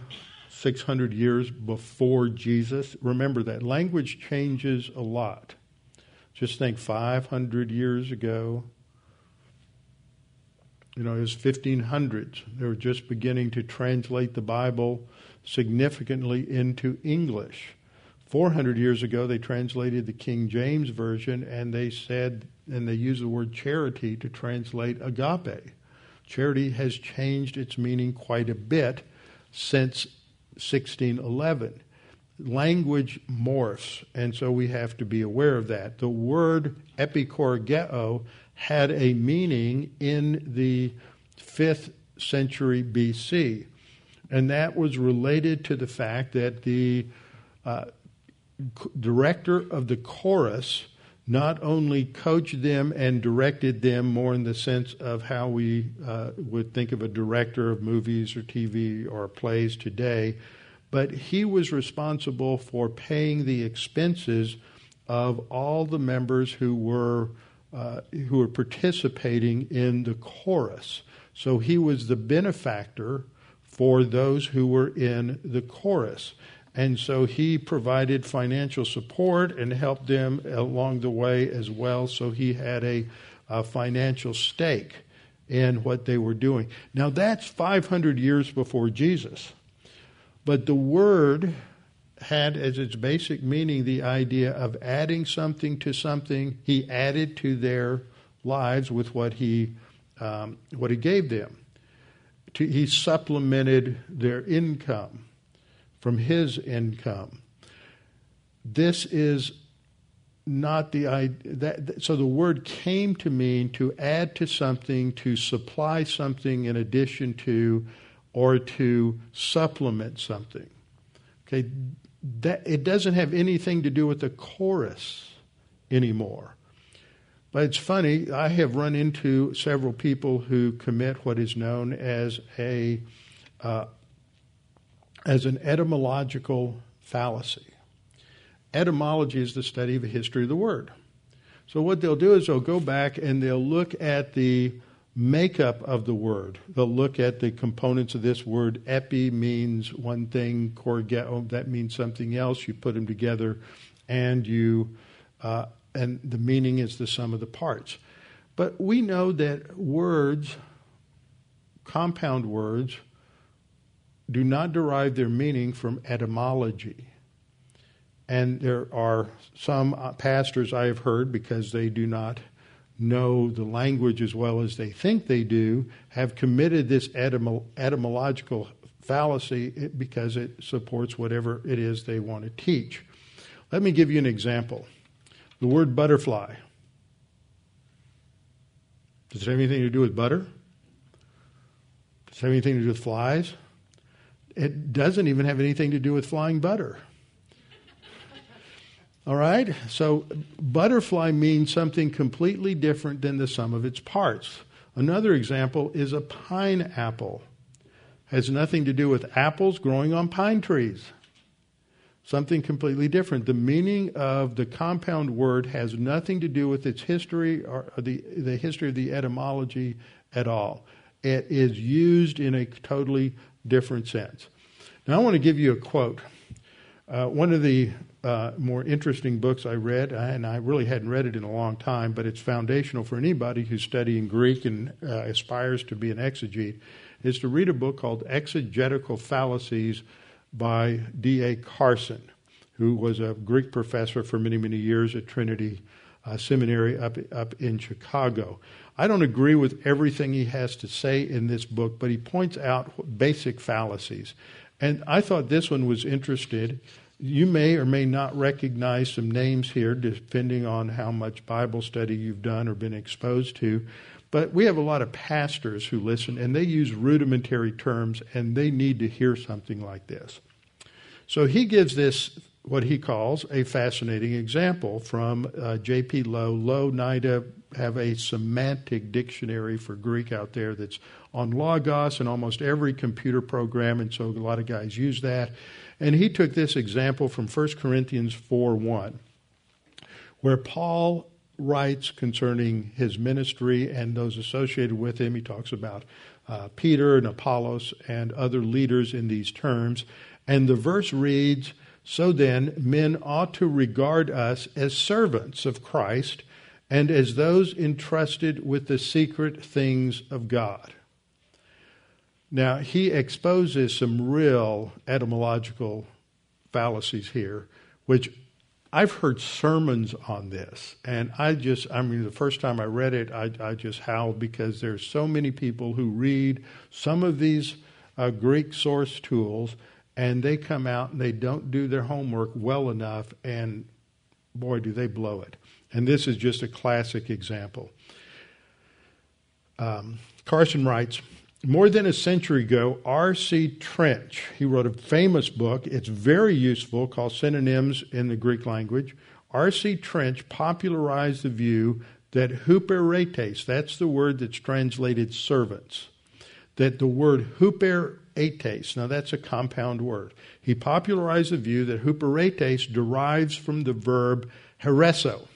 600 years before Jesus, remember that language changes a lot. Just think 500 years ago, you know, it was 1500s. They were just beginning to translate the Bible significantly into English. 400 years ago, they translated the King James Version and they said, and they used the word charity to translate agape. Charity has changed its meaning quite a bit since 1611. Language morphs, and so we have to be aware of that. The word epikorageo had a meaning in the 5th century BC. And that was related to the fact that the uh, director of the chorus not only coached them and directed them more in the sense of how we uh, would think of a director of movies or TV or plays today, but he was responsible for paying the expenses of all the members who were uh, who were participating in the chorus. So he was the benefactor for those who were in the chorus. And so he provided financial support and helped them along the way as well. So he had a a financial stake in what they were doing. Now, that's 500 years before Jesus. But the word had as its basic meaning the idea of adding something to something. He added to their lives with what he, um, what he gave them. he supplemented their income from his income. This is not the idea. So the word came to mean to add to something, to supply something in addition to, or to supplement something. Okay, that it doesn't have anything to do with the chorus anymore. But it's funny. I have run into several people who commit what is known as a uh, as an etymological fallacy. Etymology is the study of the history of the word. So what they'll do is they'll go back and they'll look at the makeup of the word. They'll look at the components of this word. Epi means one thing, corgetto that means something else. You put them together, and you uh, and the meaning is the sum of the parts. But we know that words, compound words, do not derive their meaning from etymology. And there are some pastors I have heard, because they do not know the language as well as they think they do, have committed this etym- etymological fallacy because it supports whatever it is they want to teach. Let me give you an example. The word butterfly. Does it have anything to do with butter? Does it have anything to do with flies? It doesn't even have anything to do with flying butter. All right? So, butterfly means something completely different than the sum of its parts. Another example is a pineapple. Has nothing to do with apples growing on pine trees. Something completely different. The meaning of the compound word has nothing to do with its history or the, the history of the etymology at all. It is used in a totally different sense. Now, I want to give you a quote. Uh, one of the uh, more interesting books I read, and I really hadn't read it in a long time, but it's foundational for anybody who's studying Greek and uh, aspires to be an exegete, is to read a book called Exegetical Fallacies by D.A. Carson, who was a Greek professor for many, many years at Trinity uh, Seminary up, up in Chicago. I don't agree with everything he has to say in this book, but he points out basic fallacies. And I thought this one was interested. You may or may not recognize some names here, depending on how much Bible study you've done or been exposed to. But we have a lot of pastors who listen, and they use rudimentary terms, and they need to hear something like this. So he gives this, what he calls, a fascinating example from uh, J.P. Louw. Louw, Nida have a semantic dictionary for Greek out there that's on Logos and almost every computer program, and so a lot of guys use that. And he took this example from 1 Corinthians 4 1, where Paul writes concerning his ministry and those associated with him. He talks about uh, Peter and Apollos and other leaders in these terms. And the verse reads So then, men ought to regard us as servants of Christ and as those entrusted with the secret things of God. Now, he exposes some real etymological fallacies here, which I've heard sermons on this, and I just, I mean, the first time I read it, I, I just howled because there's so many people who read some of these uh, Greek source tools, and they come out and they don't do their homework well enough, and boy, do they blow it. And this is just a classic example. Um, Carson writes, more than a century ago, R.C. Trench, he wrote a famous book. It's very useful called Synonyms in the Greek language. R.C. Trench popularized the view that huperetes, that's the word that's translated servants, that the word huperetes, now that's a compound word. He popularized the view that huperetes derives from the verb hereso,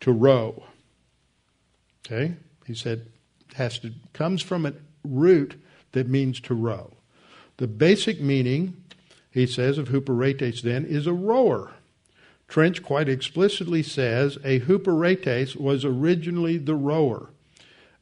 to row. Okay? He said has to comes from a root that means to row. The basic meaning, he says, of huperetes then is a rower. Trench quite explicitly says a huperetes was originally the rower.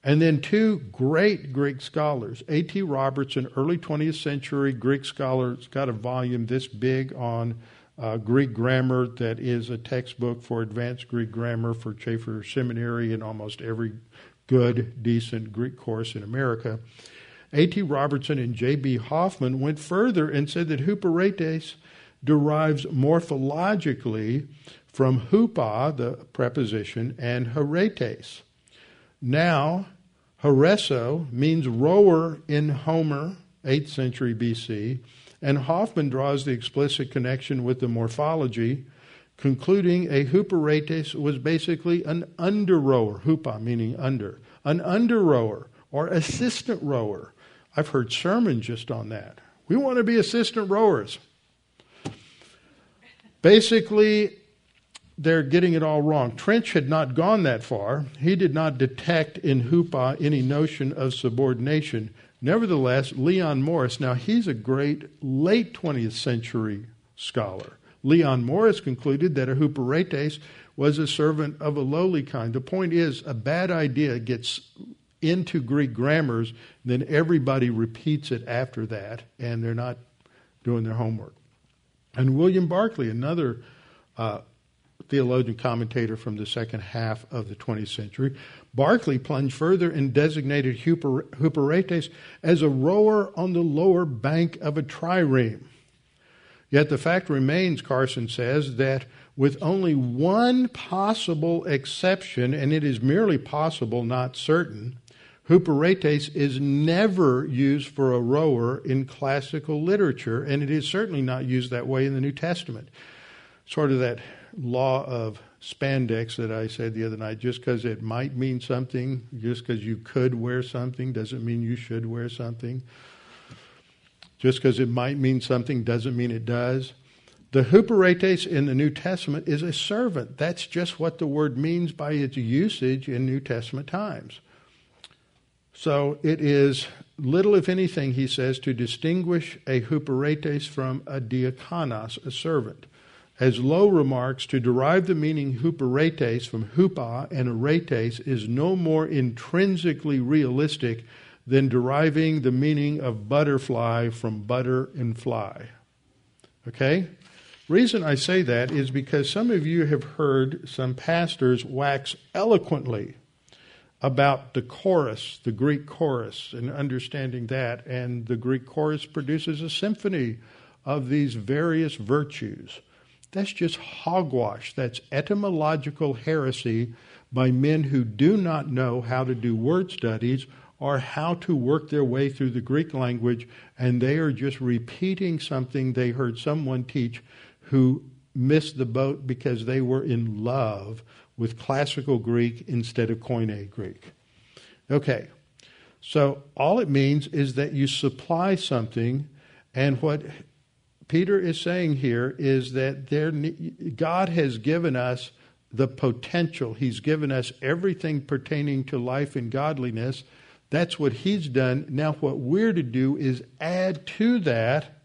And then two great Greek scholars, A.T. Robertson, early 20th century Greek scholar, got a volume this big on uh, Greek grammar that is a textbook for advanced Greek grammar for Chafer Seminary and almost every good, decent Greek course in America. A.T. Robertson and J.B. Hofmann went further and said that huperetes derives morphologically from hupa, the preposition, and heretes. Now, Hereso means rower in Homer, 8th century BC, and Hofmann draws the explicit connection with the morphology, concluding a huperetes was basically an under rower, hupa meaning under, an under rower or assistant rower. I've heard sermons just on that. We want to be assistant rowers. Basically, they're getting it all wrong. Trench had not gone that far. He did not detect in Hupa any notion of subordination. Nevertheless, Leon Morris, now he's a great late 20th century scholar. Leon Morris concluded that a huperetes was a servant of a lowly kind. The point is, a bad idea gets into Greek grammars, then everybody repeats it after that, and they're not doing their homework. And William Barclay, another uh, theologian commentator from the second half of the 20th century, Barclay plunged further and designated Huper, Huperetes as a rower on the lower bank of a trireme. Yet the fact remains, Carson says, that with only one possible exception, and it is merely possible, not certain, Huperetes is never used for a rower in classical literature, and it is certainly not used that way in the New Testament. Sort of that law of spandex that I said the other night. Just because it might mean something, just because you could wear something, doesn't mean you should wear something. Just because it might mean something doesn't mean it does. The huperetes in the New Testament is a servant. That's just what the word means by its usage in New Testament times. So it is little, if anything, he says, to distinguish a huperetes from a diakonos, a servant. As Louw remarks, to derive the meaning huperetes from hupa and aretes is no more intrinsically realistic than deriving the meaning of butterfly from butter and fly. Okay? Reason I say that is because some of you have heard some pastors wax eloquently about the chorus, the Greek chorus, and understanding that. And the Greek chorus produces a symphony of these various virtues. That's just hogwash. That's etymological heresy by men who do not know how to do word studies or how to work their way through the Greek language, and they are just repeating something they heard someone teach who missed the boat because they were in love with classical Greek instead of Koine Greek. Okay, so all it means is that you supply something, and what Peter is saying here is that there, God has given us the potential. He's given us everything pertaining to life and godliness. That's what He's done. Now, what we're to do is add to that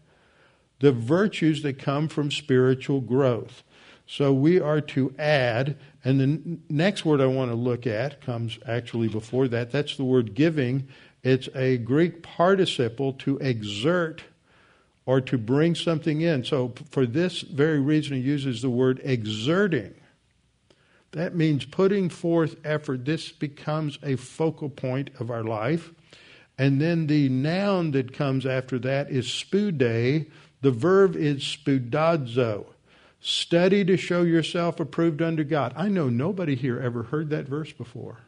the virtues that come from spiritual growth. So we are to add, and the next word I want to look at comes actually before that. That's the word giving. It's a Greek participle to exert or to bring something in. So, for this very reason, he uses the word exerting. That means putting forth effort. This becomes a focal point of our life. And then the noun that comes after that is spude. The verb is spudazo. Study to show yourself approved unto God. I know nobody here ever heard that verse before.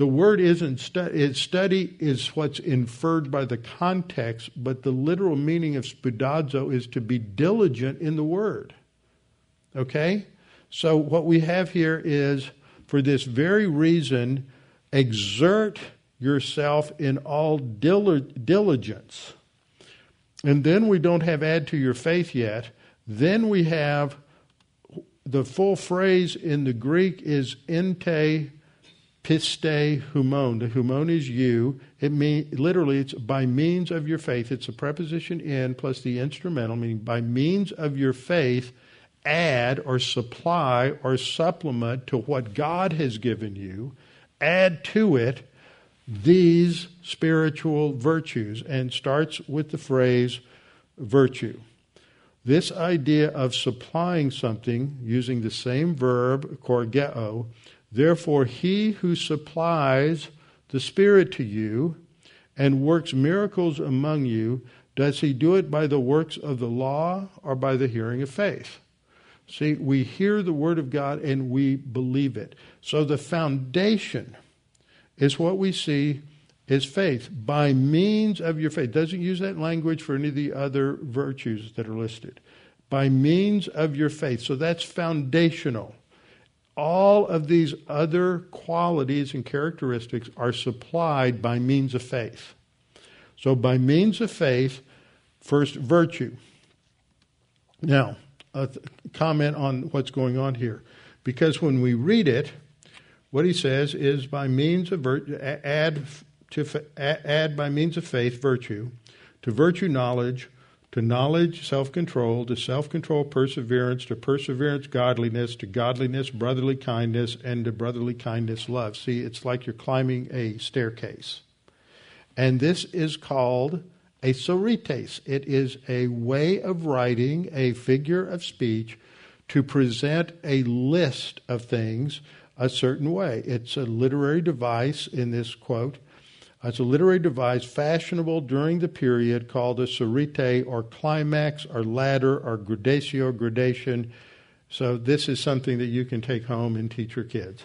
The word isn't study, study is what's inferred by the context, but the literal meaning of spudazo is to be diligent in the word. Okay? So what we have here is for this very reason, exert yourself in all diligence. And then we don't have add to your faith yet. Then we have the full phrase in the Greek is ente piste humon. The humon is you. It mean literally it's by means of your faith. It's a preposition in plus the instrumental, meaning by means of your faith, add or supply or supplement to what God has given you, add to it these spiritual virtues, and starts with the phrase virtue. This idea of supplying something using the same verb, korgeo, therefore he who supplies the Spirit to you and works miracles among you, does he do it by the works of the law or by the hearing of faith? See, we hear the Word of God and we believe it. So the foundation is what we see is faith by means of your faith. Doesn't use that language for any of the other virtues that are listed. By means of your faith. So that's foundational. All of these other qualities and characteristics are supplied by means of faith. So, by means of faith, first virtue. Now, a comment on what's going on here. Because when we read it, what he says is by means of virtue, add to add by means of faith virtue, to virtue knowledge, to knowledge self-control, to self-control perseverance, to perseverance godliness, to godliness brotherly kindness, and to brotherly kindness love. See, it's like you're climbing a staircase. And this is called a sorites. It is a way of writing, a figure of speech, to present a list of things a certain way. It's a literary device in this quote. It's a literary device fashionable during the period called a sorite or climax or ladder or gradatio gradation. So this is something that you can take home and teach your kids.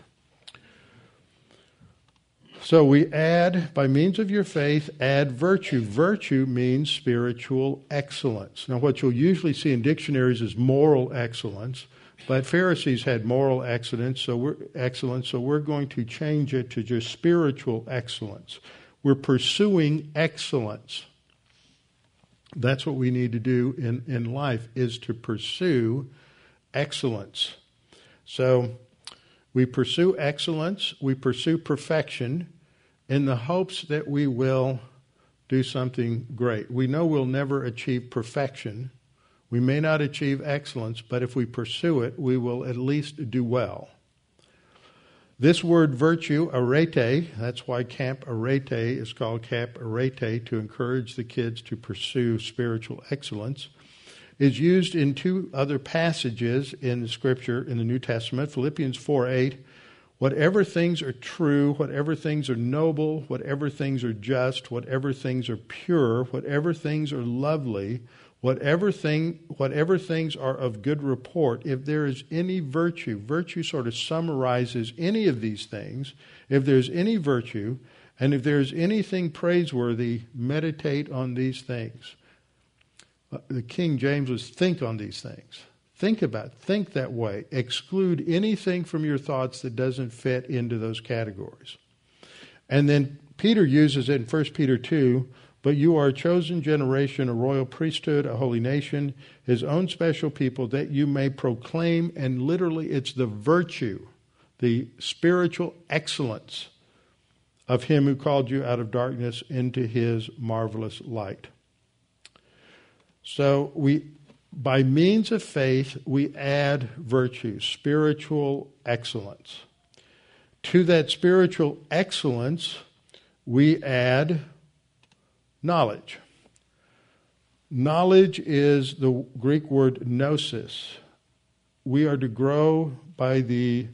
So we add, by means of your faith, add virtue. Virtue means spiritual excellence. Now, what you'll usually see in dictionaries is moral excellence, but Pharisees had moral excellence, so we're excellence, so we're going to change it to just spiritual excellence. We're pursuing excellence. That's what we need to do in, in life is to pursue excellence. So we pursue excellence, we pursue perfection, in the hopes that we will do something great. We know we'll never achieve perfection. We may not achieve excellence, but if we pursue it, we will at least do well. This word virtue, arete, that's why Camp Arete is called Camp Arete, to encourage the kids to pursue spiritual excellence, is used in two other passages in the Scripture in the New Testament. Philippians 4 8 Whatever things are true, whatever things are noble, whatever things are just, whatever things are pure, whatever things are lovely, whatever thing whatever things are of good report, if there is any virtue, virtue sort of summarizes any of these things. If there's any virtue, and if there's anything praiseworthy, meditate on these things. The King James was think on these things. Think about, think that way. Exclude anything from your thoughts that doesn't fit into those categories. And then Peter uses it in 1 Peter 2 but you are a chosen generation, a royal priesthood, a holy nation, his own special people, that you may proclaim, and literally it's the virtue, the spiritual excellence of him who called you out of darkness into his marvelous light. So we by means of faith, we add virtue, spiritual excellence. To that spiritual excellence, we add knowledge. Knowledge is the Greek word gnosis. We are to grow by the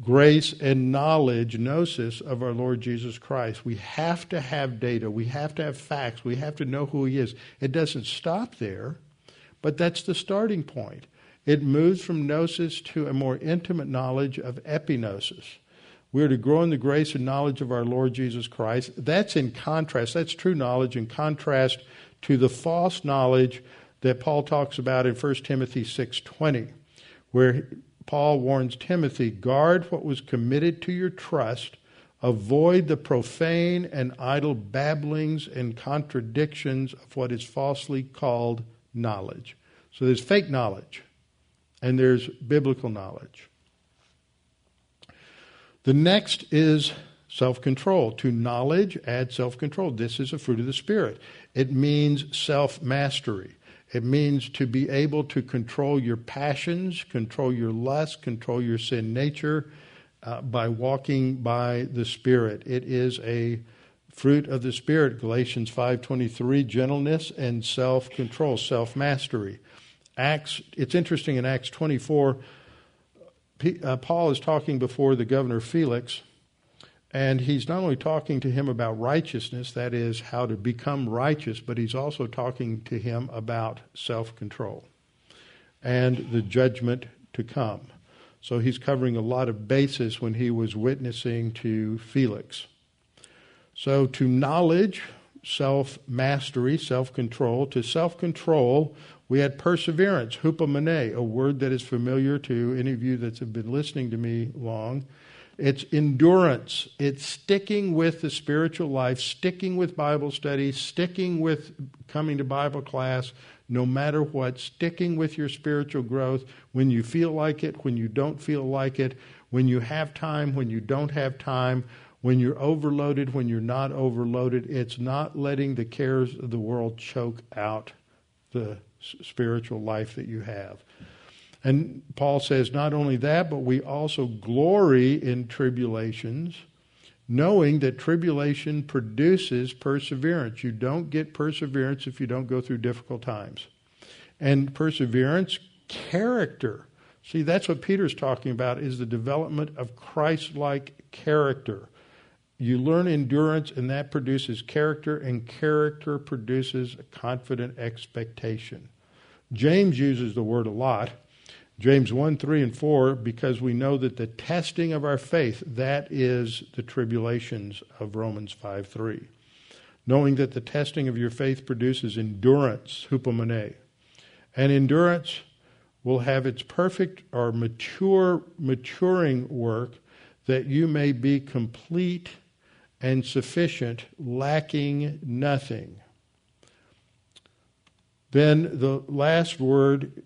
grace and knowledge, gnosis, of our Lord Jesus Christ. We have to have data. We have to have facts. We have to know who He is. It doesn't stop there. But that's the starting point. It moves from gnosis to a more intimate knowledge of epignosis. We're to grow in the grace and knowledge of our Lord Jesus Christ. That's in contrast, that's true knowledge in contrast to the false knowledge that Paul talks about in 1 Timothy 6:20, where Paul warns Timothy, guard what was committed to your trust, avoid the profane and idle babblings and contradictions of what is falsely called knowledge. So there's fake knowledge and there's biblical knowledge. The next is self control. To knowledge, add self control. This is a fruit of the Spirit. It means self mastery. It means to be able to control your passions, control your lust, control your sin nature uh, by walking by the Spirit. It is a fruit of the Spirit. Galatians 5:23, gentleness and self-control, self-mastery. Acts. It's interesting in Acts 24. Uh, Paul is talking before the governor Felix, and he's not only talking to him about righteousness, that is, how to become righteous, but he's also talking to him about self control and the judgment to come. So he's covering a lot of bases when he was witnessing to Felix. So to knowledge, self mastery, self control, to self control, we had perseverance, hupomone, a word that is familiar to any of you that have been listening to me long. It's endurance. It's sticking with the spiritual life, sticking with Bible study, sticking with coming to Bible class, no matter what, sticking with your spiritual growth when you feel like it, when you don't feel like it, when you have time, when you don't have time, when you're overloaded, when you're not overloaded. It's not letting the cares of the world choke out the spiritual life that you have. And Paul says, not only that, but we also glory in tribulations, knowing that tribulation produces perseverance. You don't get perseverance if you don't go through difficult times. And perseverance, character. See, that's what Peter's talking about is the development of Christ-like character. You learn endurance and that produces character and character produces a confident expectation. James uses the word a lot James 1, 3, and 4, because we know that the testing of our faith, that is the tribulations of Romans 5, 3. Knowing that the testing of your faith produces endurance, hupomone. And endurance will have its perfect or mature, maturing work that you may be complete and sufficient, lacking nothing. Then the last word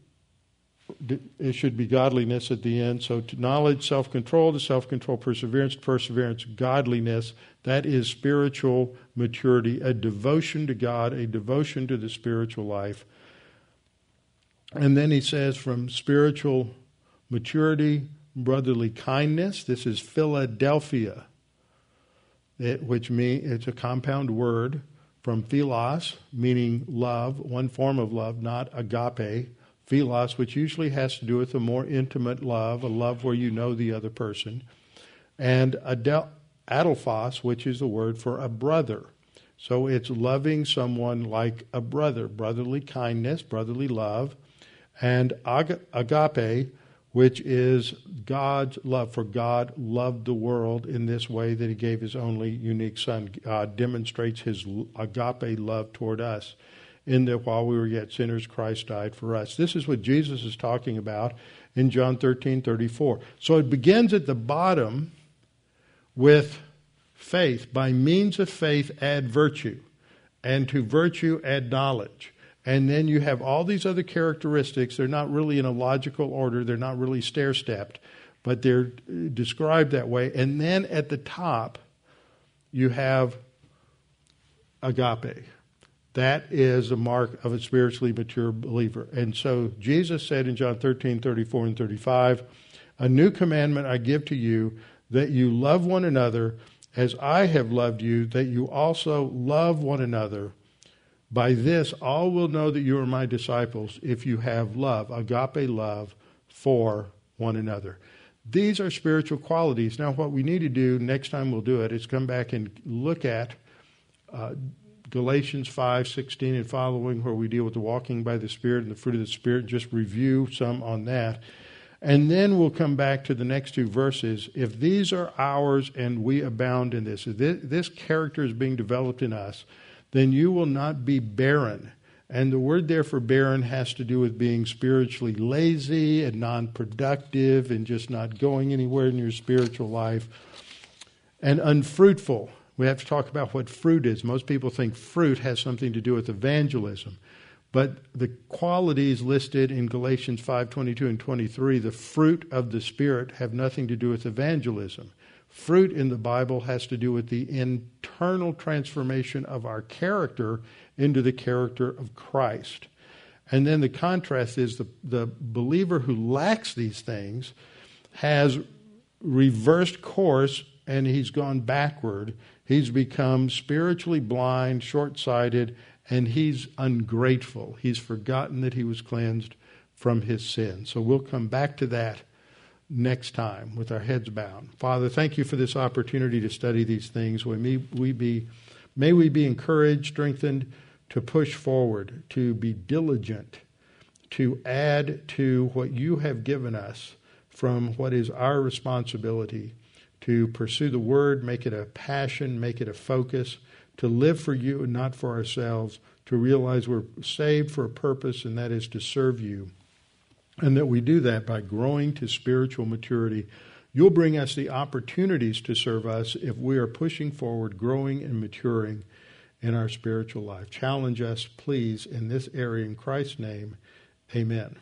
it should be godliness at the end. So to knowledge, self control, to self control, perseverance, perseverance, godliness. That is spiritual maturity, a devotion to God, a devotion to the spiritual life. And then he says, from spiritual maturity, brotherly kindness. This is Philadelphia, which means it's a compound word from philos, meaning love, one form of love, not agape. Philos, which usually has to do with a more intimate love, a love where you know the other person, and adel- adelphos, which is the word for a brother. So it's loving someone like a brother, brotherly kindness, brotherly love, and ag- agape, which is God's love. For God loved the world in this way that He gave His only unique Son. God demonstrates His agape love toward us in that while we were yet sinners, Christ died for us. This is what Jesus is talking about in John 13 34. So it begins at the bottom with faith. By means of faith, add virtue, and to virtue, add knowledge. And then you have all these other characteristics. They're not really in a logical order, they're not really stair stepped, but they're uh, described that way. And then at the top, you have agape that is a mark of a spiritually mature believer. And so Jesus said in John 13, 34, and 35, A new commandment I give to you, that you love one another as I have loved you, that you also love one another. By this, all will know that you are my disciples if you have love, agape love, for one another. These are spiritual qualities. Now, what we need to do next time we'll do it is come back and look at uh, Galatians 5, 16 and following, where we deal with the walking by the Spirit and the fruit of the Spirit, just review some on that. And then we'll come back to the next two verses. If these are ours and we abound in this, if this character is being developed in us, then you will not be barren. And the word there for barren has to do with being spiritually lazy and non productive and just not going anywhere in your spiritual life and unfruitful. We have to talk about what fruit is. Most people think fruit has something to do with evangelism. But the qualities listed in Galatians 5:22 and 23, the fruit of the spirit have nothing to do with evangelism. Fruit in the Bible has to do with the internal transformation of our character into the character of Christ. And then the contrast is the, the believer who lacks these things has reversed course and he's gone backward. He's become spiritually blind, short sighted, and he's ungrateful. He's forgotten that he was cleansed from his sin. So we'll come back to that next time with our heads bowed. Father, thank you for this opportunity to study these things. May we be, may we be encouraged, strengthened to push forward, to be diligent, to add to what you have given us from what is our responsibility to pursue the word, make it a passion, make it a focus, to live for you and not for ourselves, to realize we're saved for a purpose, and that is to serve you. And that we do that by growing to spiritual maturity. You'll bring us the opportunities to serve us if we are pushing forward, growing, and maturing in our spiritual life. Challenge us, please, in this area in Christ's name. Amen.